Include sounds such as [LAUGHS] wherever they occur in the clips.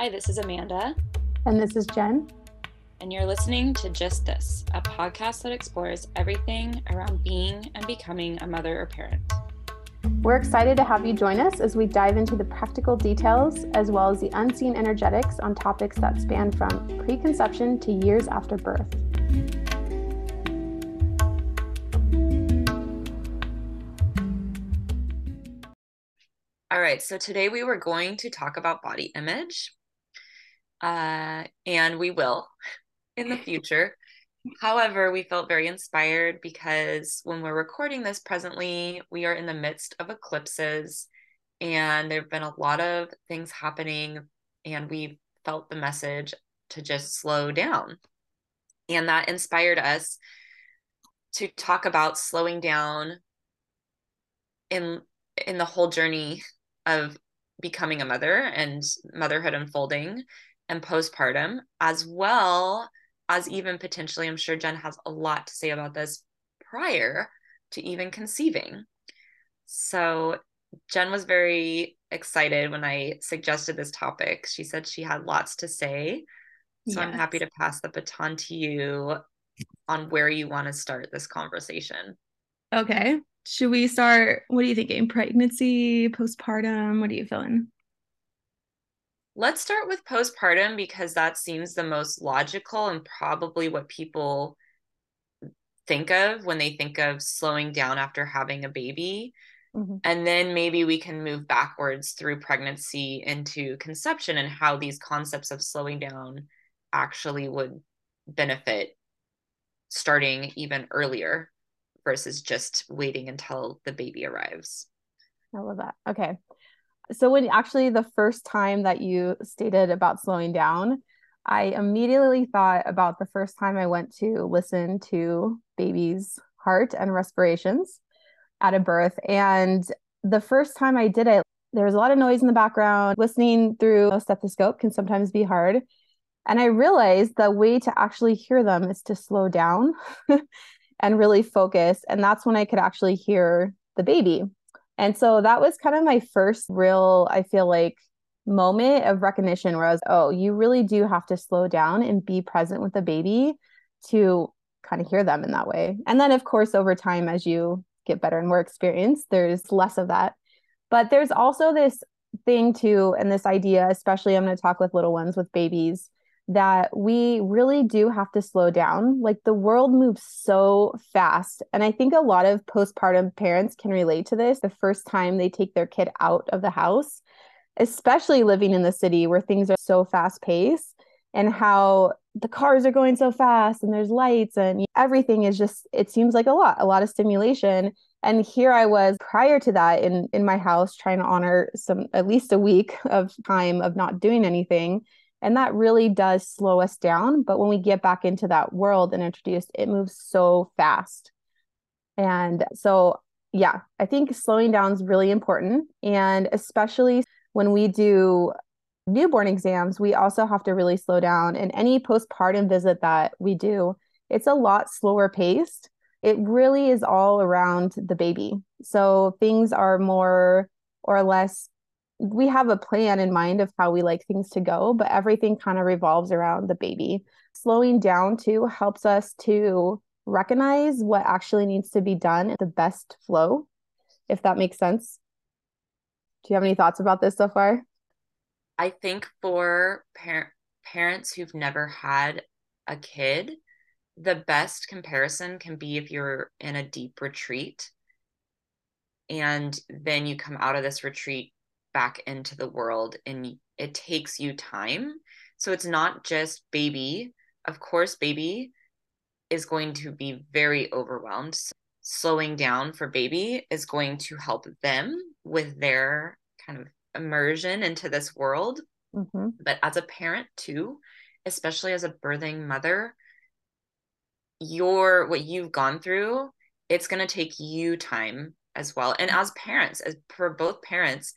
Hi, this is Amanda. And this is Jen. And you're listening to Just This, a podcast that explores everything around being and becoming a mother or parent. We're excited to have you join us as we dive into the practical details as well as the unseen energetics on topics that span from preconception to years after birth. All right, so today we were going to talk about body image, uh, and we will in the [LAUGHS] future. However, we felt very inspired because when we're recording this presently, we are in the midst of eclipses and there have been a lot of things happening, and we felt the message to just slow down. And that inspired us to talk about slowing down in in the whole journey of becoming a mother and motherhood unfolding and postpartum, as well as even potentially, I'm sure Jen has a lot to say about this prior to even conceiving. So, Jen was very excited when I suggested this topic. She said she had lots to say. So, yes. I'm happy to pass the baton to you on where you want to start this conversation. Okay. Should we start? What are you thinking? Pregnancy, postpartum? What are you feeling? Let's start with postpartum because that seems the most logical and probably what people think of when they think of slowing down after having a baby. Mm-hmm. And then maybe we can move backwards through pregnancy into conception and how these concepts of slowing down actually would benefit starting even earlier versus just waiting until the baby arrives. I love that. Okay so when actually the first time that you stated about slowing down i immediately thought about the first time i went to listen to baby's heart and respirations at a birth. And the first time i did it there was a lot of noise in the background. Listening through a stethoscope can sometimes be hard. And i realized the way to actually hear them is to slow down [LAUGHS] and really focus. And that's when i could actually hear the baby and so that was kind of my first real, I feel like, moment of recognition where I was, oh, you really do have to slow down and be present with the baby to kind of hear them in that way. And then, of course, over time, as you get better and more experienced, there's less of that. But there's also this thing too, and this idea, especially I'm going to talk with little ones, with babies, that we really do have to slow down. Like the world moves so fast. And I think a lot of postpartum parents can relate to this the first time they take their kid out of the house, especially living in the city where things are so fast paced and how the cars are going so fast and there's lights and everything is just it seems like a lot a lot of stimulation and here i was prior to that in in my house trying to honor some at least a week of time of not doing anything and that really does slow us down. But when we get back into that world and introduced, it moves so fast. And so, yeah, I think slowing down is really important. And especially when we do newborn exams, we also have to really slow down. And any postpartum visit that we do, it's a lot slower paced. It really is all around the baby. So things are more or less we have a plan in mind of how we like things to go, but everything kind of revolves around the baby. Slowing down too helps us to recognize what actually needs to be done at the best flow, if that makes sense. Do you have any thoughts about this so far? I think for par- parents who've never had a kid, the best comparison can be if you're in a deep retreat and then you come out of this retreat back into the world and it takes you time. So it's not just baby. Of course, baby is going to be very overwhelmed. So slowing down for baby is going to help them with their kind of immersion into this world. Mm-hmm. But as a parent, too, especially as a birthing mother, your what you've gone through, it's going to take you time as well. And as parents, as for both parents,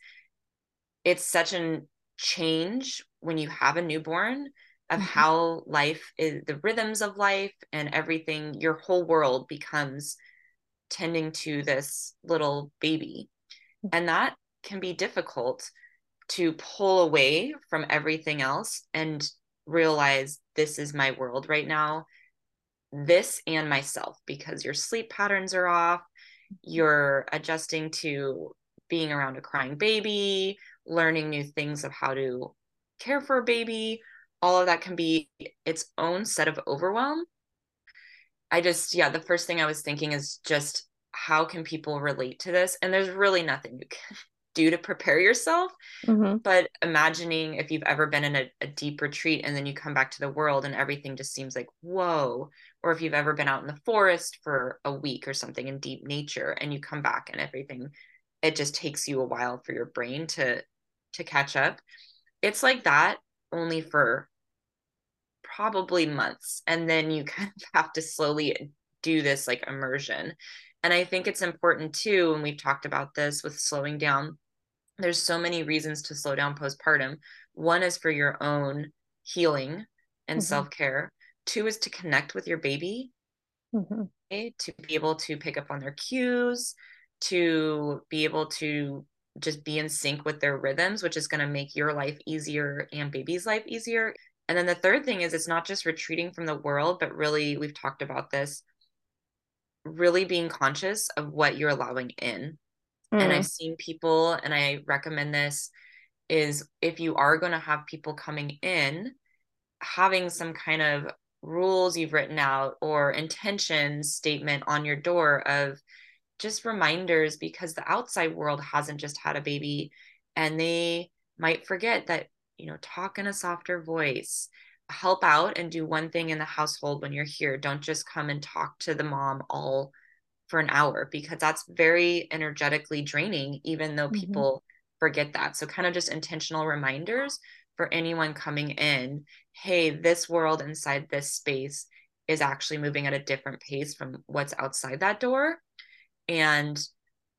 it's such a change when you have a newborn of mm-hmm. how life is the rhythms of life and everything your whole world becomes tending to this little baby mm-hmm. and that can be difficult to pull away from everything else and realize this is my world right now this and myself because your sleep patterns are off you're adjusting to being around a crying baby learning new things of how to care for a baby all of that can be its own set of overwhelm i just yeah the first thing i was thinking is just how can people relate to this and there's really nothing you can [LAUGHS] do to prepare yourself. Mm-hmm. But imagining if you've ever been in a, a, deep retreat and then you come back to the world and everything just seems like, whoa. Or if you've ever been out in the forest for a week or something in deep nature and you come back and everything, it just takes you a while for your brain to to catch up. It's like that only for probably months. And then you [LAUGHS] kind of have to slowly do this like immersion. And I think it's important too, and we've talked about this with slowing down there's so many reasons to slow down postpartum. One is for your own healing and mm-hmm. self care. Two is to connect with your baby, mm-hmm. okay? to be able to pick up on their cues, to be able to just be in sync with their rhythms, which is going to make your life easier and baby's life easier. And then the third thing is it's not just retreating from the world, but really, we've talked about this, really being conscious of what you're allowing in mm. and I've seen people, and I recommend this is if you are going to have people coming in, having some kind of rules you've written out or intention statement on your door of just reminders because the outside world hasn't just had a baby and they might forget that you know talk in a softer voice help out and do one thing in the household when you're here don't just come and talk to the mom all for an hour because that's very energetically draining, even though mm-hmm. people forget that. So, kind of just intentional reminders for anyone coming in hey, this world inside this space is actually moving at a different pace from what's outside that door. And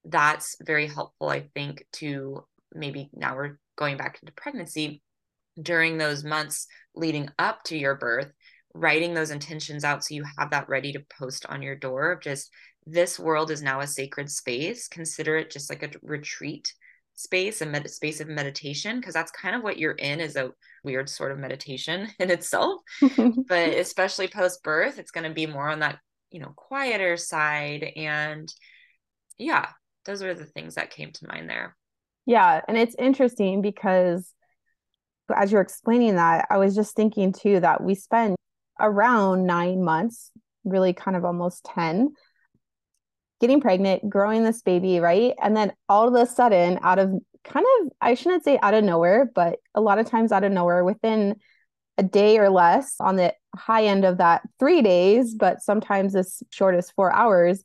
that's very helpful, I think, to maybe now we're going back into pregnancy during those months leading up to your birth writing those intentions out so you have that ready to post on your door just this world is now a sacred space. Consider it just like a retreat space a med- space of meditation because that's kind of what you're in is a weird sort of meditation [LAUGHS] in itself. [LAUGHS] But especially post birth it's going to be more on that you know quieter side and yeah those are the things that came to mind there yeah and it's interesting because as you're explaining that i was just thinking too that we spend around nine months really kind of almost 10 getting pregnant, growing this baby, right? And then all of a sudden, out of kind of, I shouldn't say out of nowhere, but a lot of times out of nowhere within a day or less on the high end of that three days, but sometimes as short as four hours,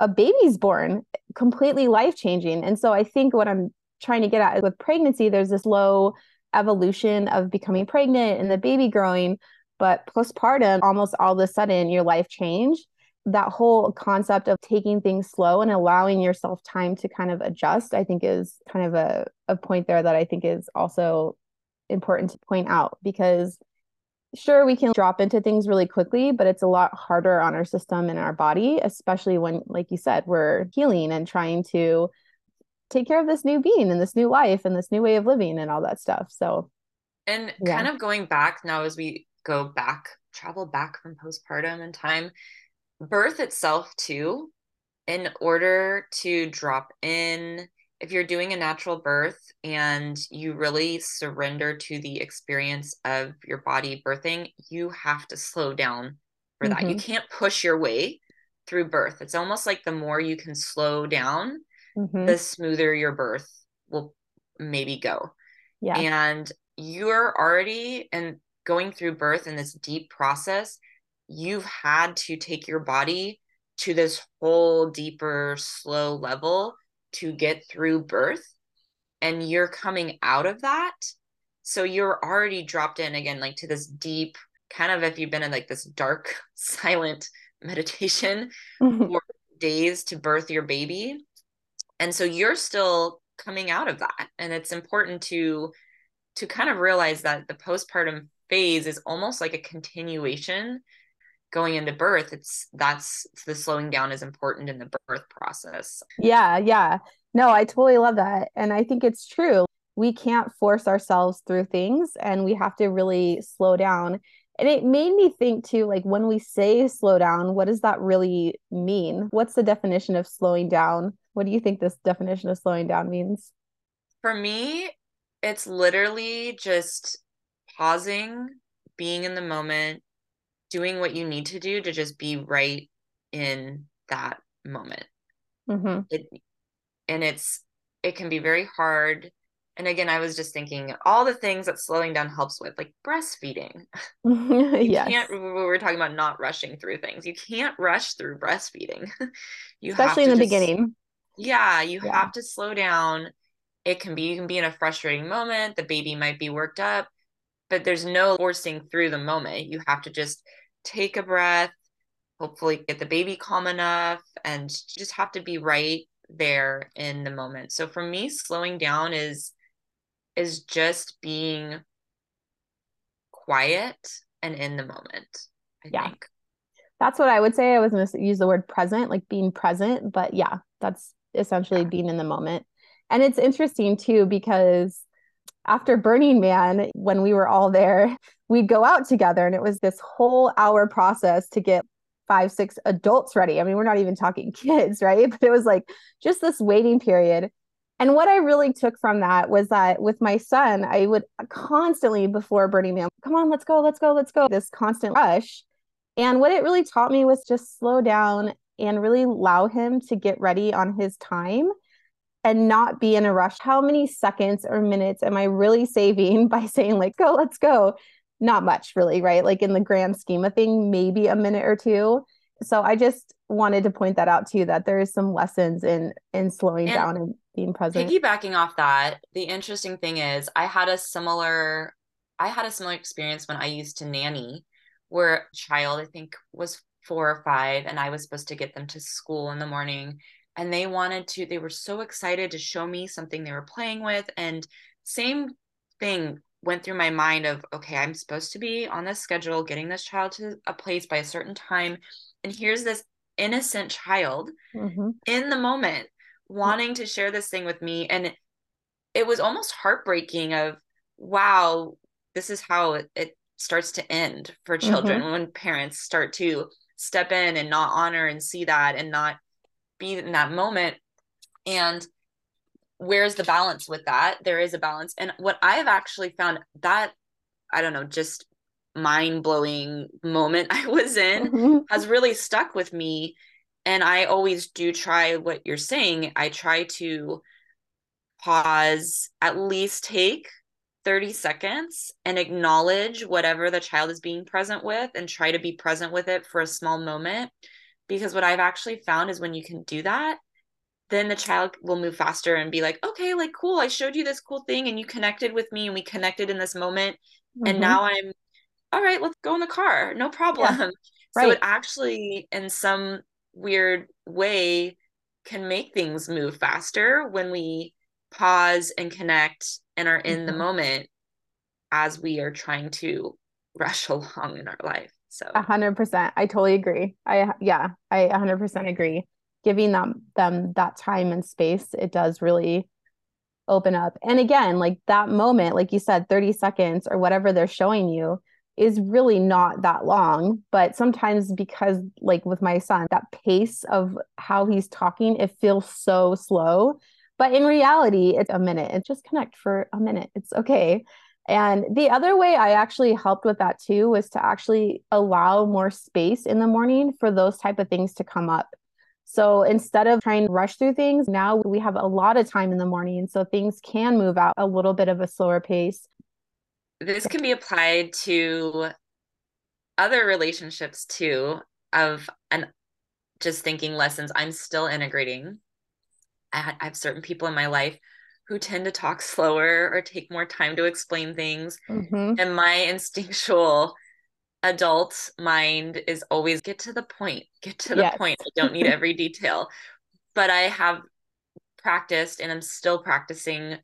a baby's born, completely life changing. And so I think what I'm trying to get at is with pregnancy, there's this low evolution of becoming pregnant and the baby growing. But postpartum, almost all of a sudden, your life changed that whole concept of taking things slow and allowing yourself time to kind of adjust, I think is kind of a, a point there that I think is also important to point out because sure we can drop into things really quickly but it's a lot harder on our system and our body especially when like you said we're healing and trying to take care of this new being and this new life and this new way of living and all that stuff so and yeah. kind of going back now as we go back travel back from postpartum and time birth itself too in order to drop in if you're doing a natural birth and you really surrender to the experience of your body birthing you have to slow down for mm-hmm. that you mm-hmm. can't push your way through birth it's almost like the more you can slow down mm-hmm. the smoother your birth will maybe go yeah and you're already and going through birth in this deep process you've had to take your body to this whole deeper, slow level to get through birth. And you're coming out of that. So you're already dropped in again, like to this deep kind of if you've been in like this dark, [LAUGHS] silent meditation mm-hmm. for days to birth your baby. And so you're still coming out of that. And it's important to to kind of realize that the postpartum phase is almost like a continuation going into birth it's that's the slowing down is important in the birth process yeah yeah no i totally love that and i think it's true we can't force ourselves through things and we have to really slow down. And it made me think too, like when we say slow down, what does that really mean? What's the definition of slowing down? What do you think this definition of slowing down means? For me, it's literally just pausing, being in the moment, doing what you need to do to just be right in that moment. Mm-hmm. It, and it's it can be very hard. And again, I was just thinking all the things that slowing down helps with, like breastfeeding. [LAUGHS] you yes. can't. We were talking about not rushing through things. You can't rush through breastfeeding. [LAUGHS] you especially in the just, beginning. Yeah, you yeah. have to slow down. It can be you can be in a frustrating moment. The baby might be worked up, but there's no forcing through the moment. You have to just take a breath, hopefully get the baby calm enough, and just have to be right there in the moment. So for me, slowing down is is just being quiet and in the moment. I yeah. think. That's what I would say. I was going to use the word present, like being present, but yeah, that's essentially yeah. being in the moment. And it's interesting too because after Burning Man, when we were all there, we'd go out together and it was this whole hour process to get five, six adults ready. I mean, we're not even talking [LAUGHS] kids, right? But it was like just this waiting period. And what I really took from that was that with my son, I would constantly before Burning Man, come on, let's go, let's go, let's go, this constant rush. And what it really taught me was just slow down and really allow him to get ready on his time and not be in a rush. How many seconds or minutes am I really saving [LAUGHS] by saying, like, go, let's go? Not much really, right? Like in the grand scheme of thing, maybe a minute or two. So I just wanted to point that out to you that there is some lessons in in slowing and down and being present. Piggybacking off that, the interesting thing is I had a similar I had a similar experience when I used to nanny where a child I think was four or five and I was supposed to get them to school in the morning and they wanted to they were so excited to show me something they were playing with and same thing went through my mind of okay i'm supposed to be on this schedule getting this child to a place by a certain time and here's this innocent child mm-hmm. in the moment wanting to share this thing with me and it was almost heartbreaking of wow this is how it, it starts to end for children mm-hmm. when parents start to step in and not honor and see that and not be in that moment and where's the balance with that? There is a balance. And what i've actually found that i don't know just mind-blowing moment [LAUGHS] i was in mm-hmm. has really stuck with me. And i always do try what you're saying. I try to pause at least take 30 seconds and acknowledge whatever the child is being present with and try to be present with it for a small moment. Because what i've actually found is when you can do that then the child will move faster and be like, okay, like cool, I showed you this cool thing and you connected with me and we connected in this moment. Mm-hmm. And now I'm all right, let's go in the car. No problem. Yeah. Right. [LAUGHS] So it actually in some weird way can make things move faster when we pause and connect and are in mm-hmm. the moment as we are trying to [LAUGHS] rush along in our life. So a hundred percent. I totally agree. I yeah, I a hundred percent agree giving them them that time and space it does really open up. And again like that moment like you said 30 seconds or whatever they're showing you is really not that long. But sometimes because like with my son that pace of how he's talking it feels so slow. But in reality it's a minute. It just connect for a minute. It's okay. And the other way I actually helped with that too was to actually allow more space in the morning for those type of things to come up. So instead of trying to rush through things, now we have a lot of time in the morning. So things can move out a little bit of a slower pace. This can be applied to other relationships too, of and just thinking lessons I'm still integrating. I have certain people in my life who tend to talk [LAUGHS] slower or take more time to explain things. Mm-hmm. And my instinctual adult mind is always get to the point, get to the yes. point. I don't need [LAUGHS] every detail. But I have practiced and I'm still practicing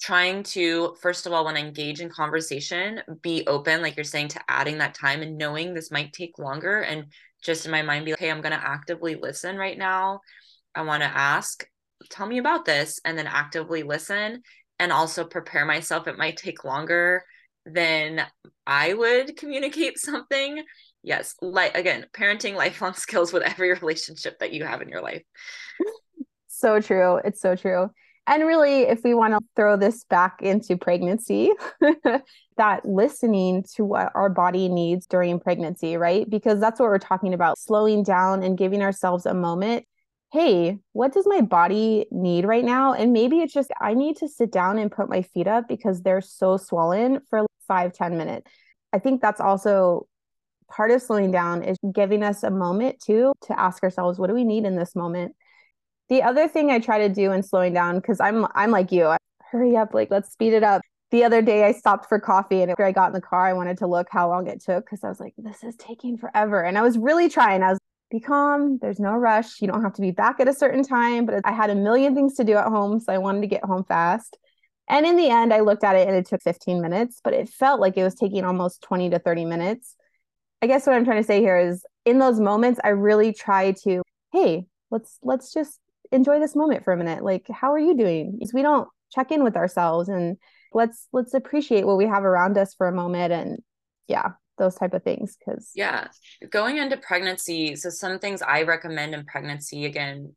trying to first of all when I engage in conversation be open like you're saying to adding that time and knowing this might take longer and just in my mind be like hey i'm going to actively listen right now i want to ask tell me about this and then actively listen and also prepare myself. It might take longer than I would communicate something. Yes, like again, parenting lifelong [LAUGHS] skills with every relationship that you have in your life. So true. It's so true. And really, if we want to throw this back into pregnancy, [LAUGHS] that listening to what our body needs during pregnancy, right? Because that's what we're talking about slowing down and giving ourselves a moment. Hey, what does my body need right now? And maybe it's just I need to sit down and put my feet up because they're so swollen for five ten minutes. I think that's also part of slowing down is giving us a moment too to ask ourselves, what do we need in this moment? The other thing I try to do in slowing down, because I'm I'm like you, I, hurry up, like let's speed it up. The other day I stopped for coffee and after I got in the car, I wanted to look how long it took because I was like, this is taking forever. And I was really trying. I was be calm. There's no rush. You don't have to be back at a certain time. But I had a million things to do at home. So I wanted to get home fast. And in the end, I looked at it and it took 15 minutes, but it felt like it was taking almost 20 to 30 minutes. I guess what I'm trying to say here is in those moments, I really try to, hey, let's let's just enjoy this moment for a minute. Like, how are you doing? Because we don't check in with ourselves and let's let's appreciate what we have around us for a moment and yeah, those type of things because yeah going into pregnancy so some things i recommend in pregnancy again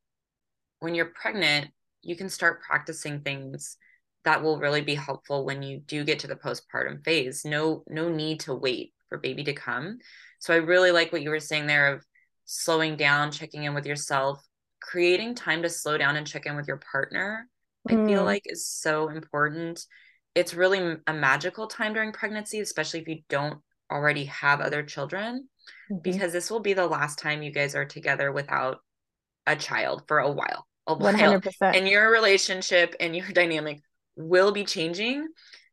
when you're pregnant you can start practicing things that will really be helpful when you do get to the postpartum phase no no need to wait for baby to come so i really like what you were saying there of slowing down checking in with yourself creating time to slow down and check in with your partner mm. i feel mm. like is so important it's really a magical time during pregnancy especially if you don't already have other children mm-hmm. because this will be the last time you guys are together without a child for a while a while 100%. and [LAUGHS] your relationship and your [LAUGHS] dynamic will be changing.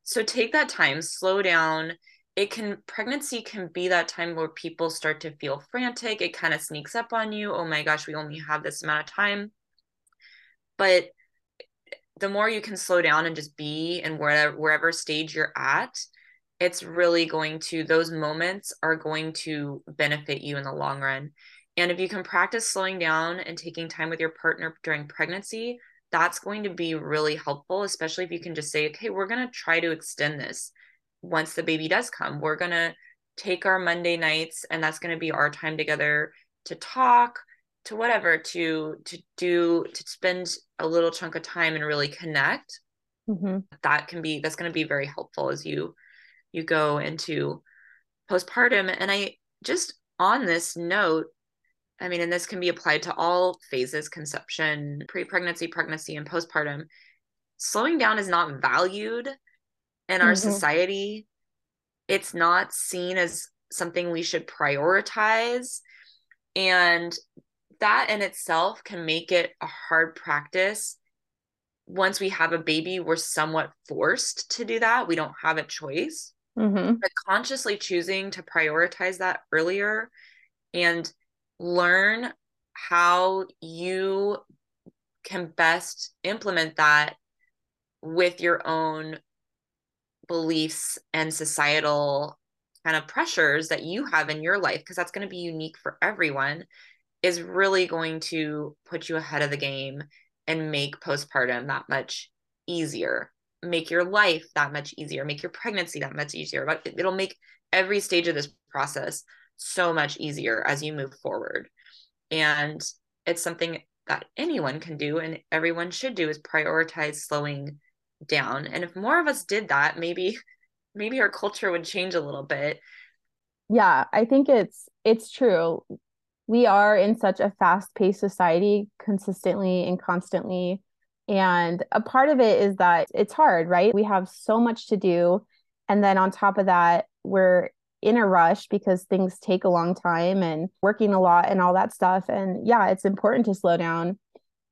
So take that time slow down. It can pregnancy can be that time where people start to feel frantic. It kind of sneaks up on you. Oh my gosh we only have this amount of time. But the more you can slow down and just be in wherever wherever stage you're at it's really going to those moments are going to benefit you in the long run. And if you can practice slowing down and taking time with your partner during pregnancy that's going to be really helpful especially if you can just say okay we're going to try to extend this once the baby does come. We're going to take our Monday nights and that's going to be our time together to talk, to whatever, to to do to spend a little chunk of time and really connect. Mm-hmm. That can be that's going to be very helpful as you you go into postpartum and I just on this note I mean, and this can be applied to all phases conception, pre pregnancy, pregnancy, and postpartum. Slowing down is not valued in our mm-hmm. society it's not seen as something we should prioritize and that in itself can make it a hard practice once we have a baby we're somewhat forced to do that we don't have a choice mm-hmm. but consciously choosing to prioritize that earlier and learn how you can best implement that with your own beliefs and societal kind of pressures that you have in your life because that's going to be unique for everyone is really going to put you ahead of the game and make postpartum that much easier. Make your life that much easier. Make your pregnancy that much easier. But it'll make every stage of this process so much easier as you move forward. And it's something that anyone can do and everyone should do is prioritize slowing down. And if more of us did that maybe [LAUGHS] maybe our culture would change a little bit. Yeah i think it's it's true. We are in such a fast-paced society consistently and constantly. And a part of it is that it's hard right? We have so much to do. And then on top of that we're in a rush because things take a long time and working a lot and all that stuff and yeah it's important to slow down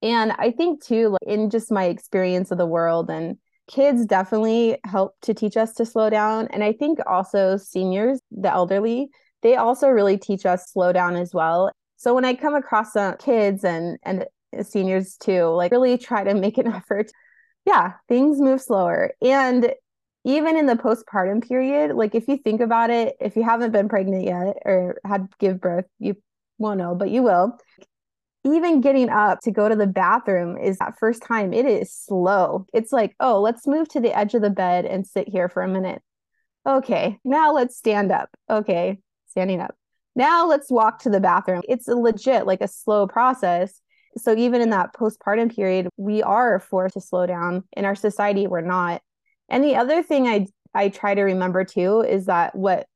and I think too, like in just my experience of the world and kids definitely help to teach us to slow down. And I think also seniors, the elderly, they also really teach us slow down as well. So when I come across some kids and and seniors too, like really try to make an [LAUGHS] effort. Yeah, things move slower. And even in the postpartum period, like if you think about it, if you haven't been pregnant yet or had give birth, you won't know, but you will even getting up to go to the bathroom is that first time it is slow. It's like, oh, let's move to the edge of the bed and sit here for a minute. Okay, now let's stand up. Okay, standing up. Now let's walk to the bathroom. It's a legit, like a slow process. So even in that postpartum period, we are forced to slow down. In our society, we're not. And the other thing I I try to remember too is that what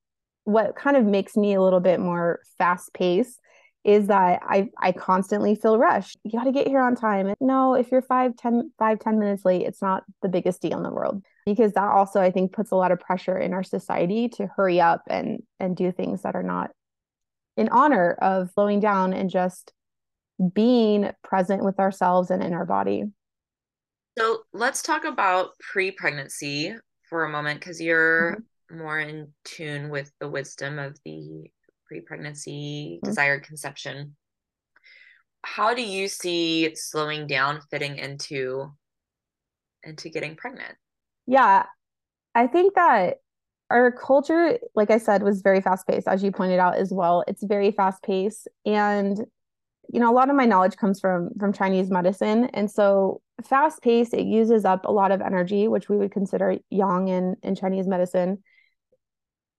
what kind of makes me a little bit more fast paced is that I I constantly feel rushed. You got to get here on time. No, if you're five, 10, five, 10 minutes late, it's not the biggest deal in the world because that also I think puts a lot of pressure in our society to hurry up and and do things that are not in honor of slowing down and just being present with ourselves and in our body. So let's talk about pre-pregnancy for a moment because you're mm-hmm. more in tune with the wisdom of the pre-pregnancy mm-hmm. desired conception. How do you see slowing down fitting into into getting pregnant? Yeah. I think that our culture, like I said, was very fast paced, as you pointed out as well. It's very fast paced. And, you know, a lot of my knowledge comes from from Chinese medicine. And so fast paced, it uses up a lot of energy, which we would consider yang in, in Chinese medicine.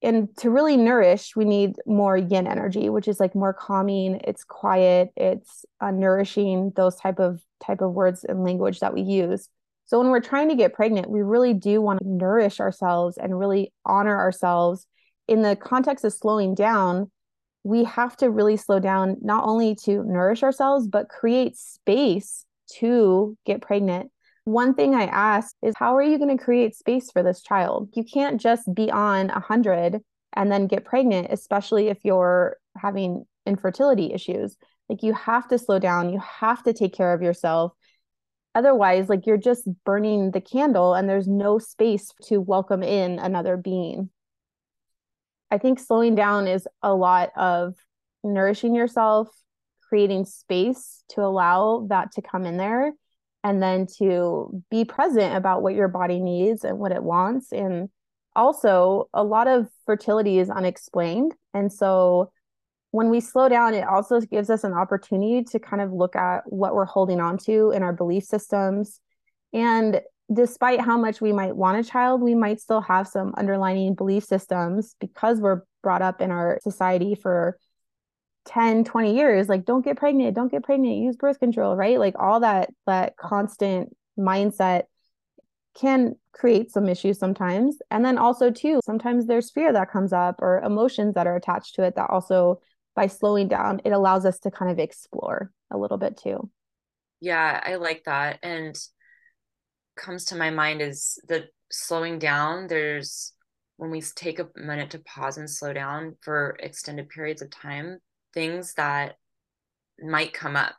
And to really nourish, we need more yin energy, which is like more calming, it's quiet, it's uh, nourishing, those type of type of words and language that we use. So when we're trying to get pregnant, we really do want to nourish ourselves and really honor ourselves. In the context of slowing down, we have to really slow down not only to nourish ourselves, but create space to get pregnant. One thing I ask is, how are you going to create space for this child? You can't just be on 100 and then get pregnant, especially if you're having infertility issues. Like, you have to slow down, you have to take care of yourself otherwise like you're just burning the candle and there's no space to welcome in another being i think slowing down is a lot of nourishing yourself creating space to allow that to come in there and then to be present about what your body needs and what it wants and also a lot of fertility is unexplained and so when we slow down, it also gives us an opportunity to kind of look at what we're holding on to in our belief systems. And despite how much we might want a child, we might still have some underlying belief systems because we're brought up in our society for 10 20 years like don't get pregnant don't get pregnant use birth control right like all that that constant mindset can create some issues sometimes and then also too sometimes there's fear that comes up or emotions that are attached to it that also by slowing down, it allows us to kind of explore a little bit too. Yeah, I like that. And comes to my mind is that slowing down, there's when we take a minute to pause and slow down for extended periods of time, things that might come up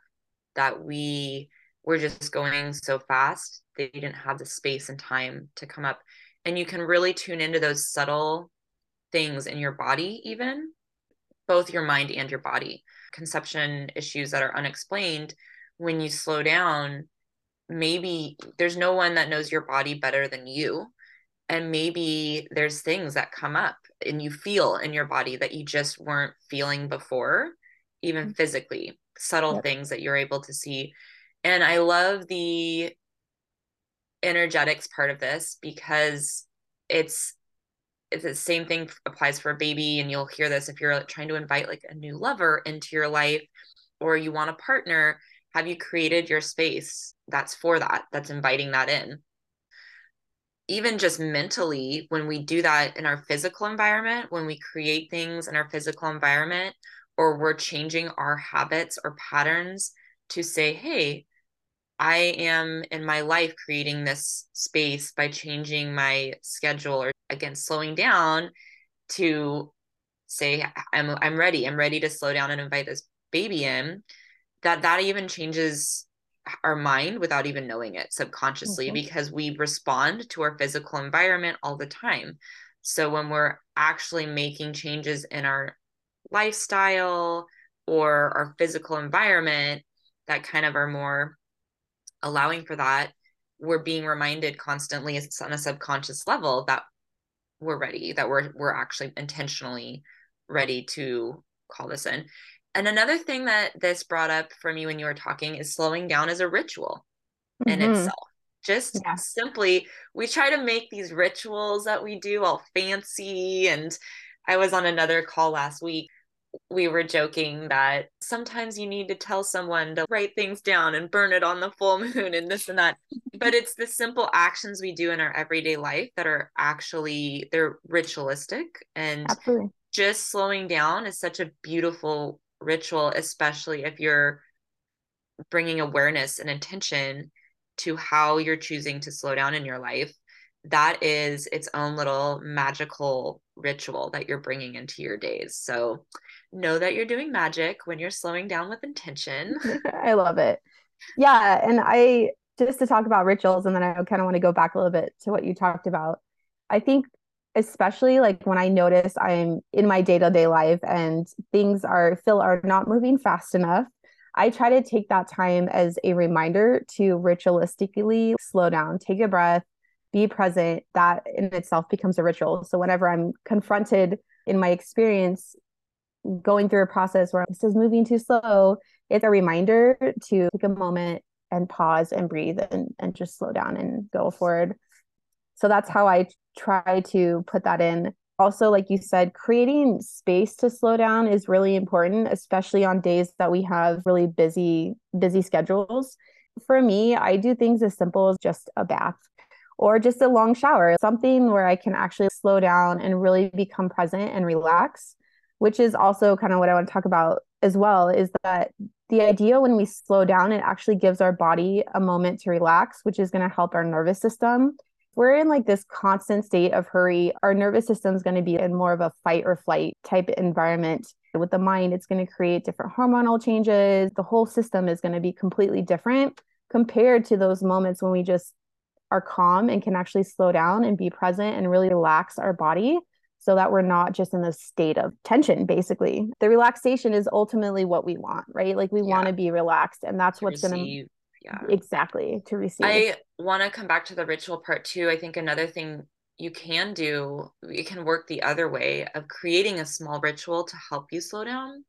that we were just going so fast, they didn't have the space and time to come up. And you can really tune into those subtle things in your body, even both your mind and your body. Conception issues that are unexplained, when you slow down, maybe there's no one that knows your body better than you. And maybe there's things that come up and you feel in your body that you just weren't feeling before, even mm-hmm. physically, subtle yep. things that you're able to see. And I love the energetics part of this because it's it's the same thing applies for a baby and you'll hear this if you're trying to invite like a new lover into your life or you want a partner have you created your space that's for that that's inviting that in even just mentally when we do that in our physical environment when we create things in our physical environment or we're changing our habits or patterns to say hey I am in my life creating this space by changing my schedule or again slowing down to say I'm I'm ready. I'm ready to slow down and invite this baby in. That that even changes our mind without even knowing it subconsciously mm-hmm. because we respond to our physical environment all the time. So when we're actually making changes in our lifestyle or our physical environment that kind of are more allowing for that, we're being reminded constantly on a subconscious level that we're ready, that we're we're actually intentionally ready to call this in. And another thing that this brought up for me when you were talking is slowing down as a ritual mm-hmm. in itself. Just yeah. simply, we try to make these rituals that we do all fancy. And I was on another call last week. We were joking that sometimes you need to tell someone to write things down and burn it on the full [LAUGHS] moon and this and that. but it's the simple actions we do in our everyday life that are actually they're ritualistic and Absolutely. just slowing down is such a beautiful ritual, especially if you're bringing awareness and intention to how you're choosing to slow down in your life. That is its own little magical ritual that you're bringing into your days. So know that you're doing magic when you're slowing down with intention. [LAUGHS] I love it. Yeah. And I, just to talk about rituals, and then I kind of want to go back a little bit to what you talked about. I think especially like when I notice I'm in my day-to-day life and things are feel are not moving fast enough, I try to take that time as a reminder to ritualistically slow down, take a breath, be present. That in itself becomes a ritual. So whenever I'm confronted in my experience going through a process where this is moving too slow, it's a reminder to take a moment and pause and breathe and, and just slow down and go forward. So that's how I try to put that in. Also, like you said, creating space to slow down is really important, especially on days that we have really busy, busy schedules. For me, I do things as simple as just a bath or just a long shower, something where I can actually slow down and really become present and relax, which is also kind of what I want to talk about as well is that the idea when we slow down, it actually gives our body a moment to relax, which is going to help our nervous system we're in like this constant state of hurry, our nervous system is going to be in more of a fight or flight type environment. With the mind, it's going to create different hormonal changes. The whole system is going to be completely different compared to those moments when we just are calm and can actually slow down and be present and really relax our body so that we're not just in this state of tension basically the relaxation is ultimately what we want right like we yeah. want to be relaxed and that's to what's going to yeah. Exactly to receive. I want to come back to the ritual part too. I think another thing you can do you can work the other way of creating a small ritual to help you slow down.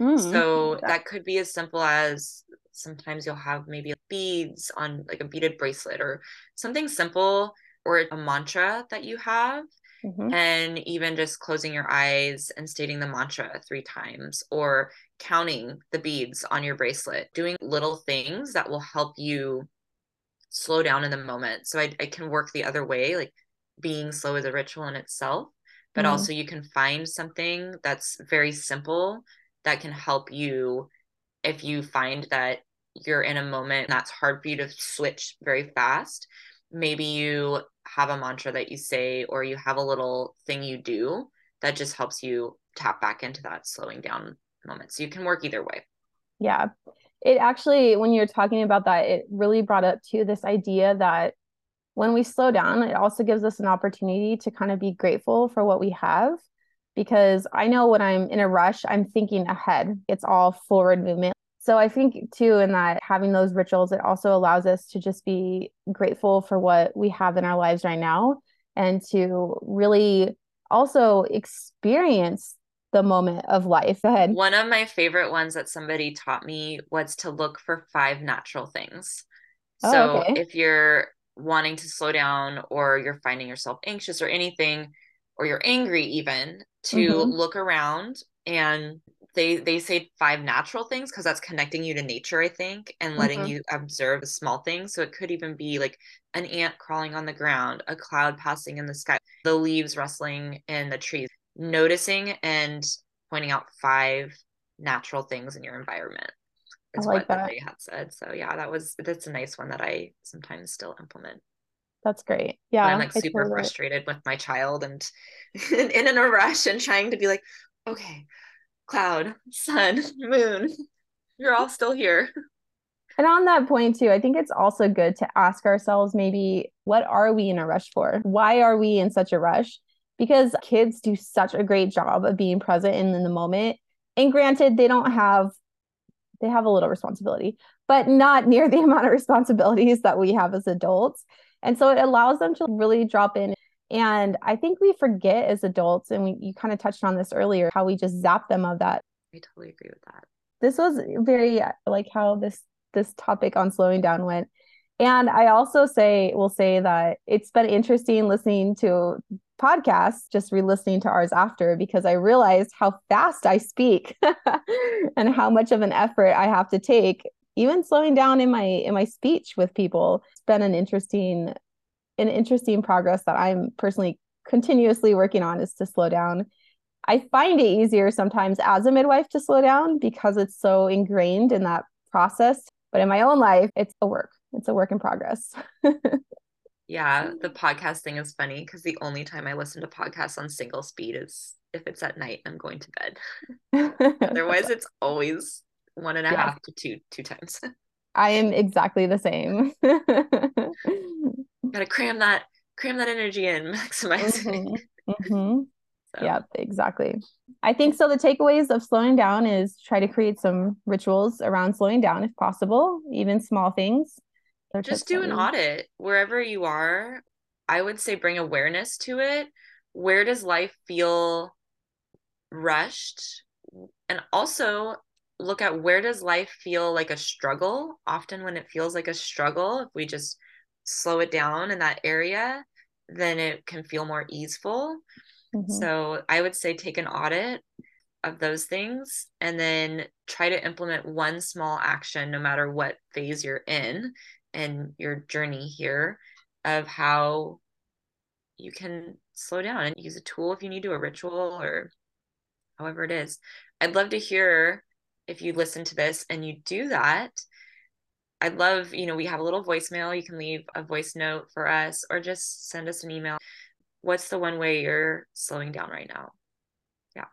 Mm, so that could be as simple as sometimes you'll have maybe beads on like a beaded bracelet or something simple or a mantra that you have mm-hmm. and even just closing your eyes and stating the mantra three times or counting the beads on your bracelet, doing little things that will help you slow down in the moment. So I, I can work the other way, like being slow is a ritual in itself, but mm-hmm. also you can find something that's very simple that can help you if you find that you're in a moment that's hard for you to switch very fast. Maybe you have a mantra that you say, or you have a little thing you do that just helps you tap back into that slowing down moment. So you can work either way. Yeah. It actually, when you're talking about that, it really brought up to this idea that when we slow down, it also gives us an opportunity to kind of be grateful for what we have. Because I know when I'm in a rush, I'm thinking ahead. It's all forward movement. So I think too, in that having those rituals, it also allows us to just be grateful for what we have in our lives right now and to really also experience the moment of life. Ahead. One of my favorite ones that somebody taught me was to look for five natural things. Oh, so okay. if you're wanting to slow down or you're finding yourself anxious or anything, or you're angry even, to mm-hmm. look around and they they say five natural things because that's connecting you to nature i think and letting mm-hmm. you observe the small things so it could even be like an ant crawling on the ground a cloud passing in the sky the leaves rustling in the trees noticing and pointing out five natural things in your environment is like what that. they had said. So yeah, that was that's a nice one that I sometimes still implement. That's great. Yeah. When I'm like super frustrated it. with my child and [LAUGHS] in, in a rush and trying to be like, okay, cloud, sun, [LAUGHS] moon, you're all still here. And on that point too, I think it's also good to ask ourselves maybe what are we in a rush for? Why are we in such a rush? because kids do such a great job of being present in, in the moment. And granted, they don't have they have a little responsibility, but not near the [LAUGHS] amount of responsibilities that we have as adults. And so it allows them to really drop in. And I think we forget as adults, and we, you kind of touched on this earlier, how we just zap them of that I totally agree with that. This was very like how this this topic on slowing down went. And I also say will say that it's been interesting listening to podcasts, just re-listening to ours after because I realized how fast I speak [LAUGHS] and how much of an effort I have to take even slowing down in my in my speech with people. It's been an interesting an interesting progress that I'm personally continuously working on is to slow down. I find it easier sometimes as a midwife to slow down because it's so ingrained in that process. But in my own life, it's a work. It's a work in progress. [LAUGHS] yeah, the podcast thing is funny because the only time I listen to podcasts on single speed is if it's at night I'm going to bed. [LAUGHS] Otherwise, it's always one and a half to two two times. [LAUGHS] I am exactly the same. [LAUGHS] Gotta cram that cram that energy in, [LAUGHS] maximize mm-hmm. mm-hmm. So. Yep, exactly. I think so. The takeaways of slowing down is try to create some rituals around slowing down if possible, even small things. Just do an audit wherever you are. I would say bring awareness to it. Where does life feel rushed? And also look at where does life feel like a struggle? Often when it feels like a struggle, if we just slow it down in that area, then it can feel more easeful. Mm-hmm. So I would say take an audit of those things and then try to implement one small action no matter what phase you're in and your journey here of how you can slow down and use a tool if you need to a ritual or however it is i'd love to hear if you listen to this and you do that I'd love, you know, we have a little voicemail. You can leave a voice note for us or just send us an email. What's the one way you're slowing down right now? Yeah.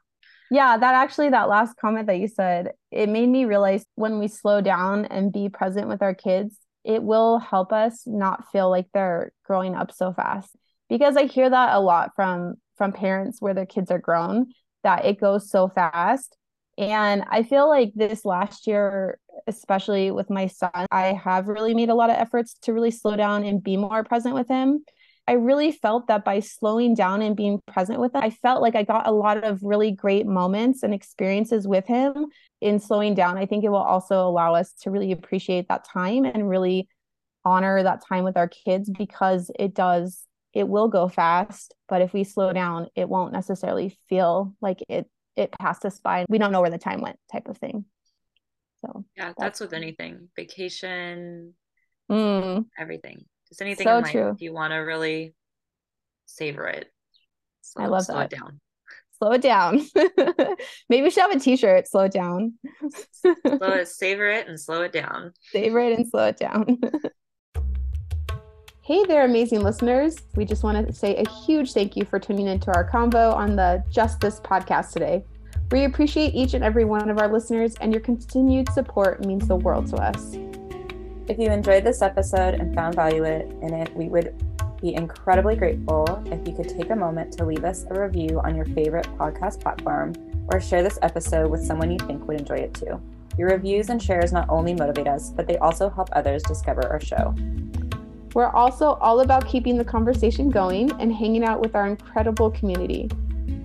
Yeah, that actually, that last comment that you said, it made me realize when we slow down and be present with our kids, it will help us not feel like they're growing up so fast. Because I hear that a lot from from parents where their kids are grown that it goes so fast and I feel like this last year, especially with my son, I have really made a lot of efforts to really slow down and be more present with him. I really felt that by slowing down and being present with him, I felt like I got a lot of really great moments and experiences with him in slowing down. I think it will also allow us to really appreciate that time and really honor that time with our kids because it does it will go fast but if we slow down it won't necessarily feel like it it passed us by. We don't know where the time went, type of thing. So yeah, that's, that's with anything, vacation, mm. everything. Just anything so in life. True. If you want to really savor it, slow, I love slow that. it down. Slow it down. [LAUGHS] Maybe we should have a T-shirt. Slow it down. slow it, [LAUGHS] savor it, and slow it down. Savor it and slow it down. [LAUGHS] Hey there, amazing listeners. We just want to say a huge thank you for tuning into our convo on the Just This podcast today. We appreciate each and every one of our listeners, and your continued support means the world to us. If you enjoyed this episode and found value in it, we would be incredibly grateful if you could take a moment to leave us a review on your favorite podcast platform or share this episode with someone you think would enjoy it too. Your reviews and shares not only motivate us, but they also help others discover our show. We're also all about keeping the conversation going and hanging out with our incredible community.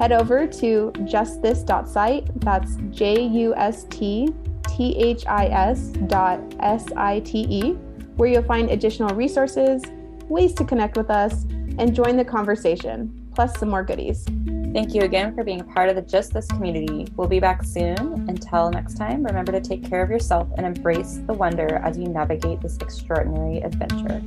Head over to justthis.site, that's J U S T T H I S dot S I T E, where you'll find additional resources, ways to connect with us, and join the conversation, plus some more goodies. Thank you again for being a part of the Just This community. We'll be back soon. Until next time, remember to take care of yourself and embrace the wonder as you navigate this extraordinary adventure.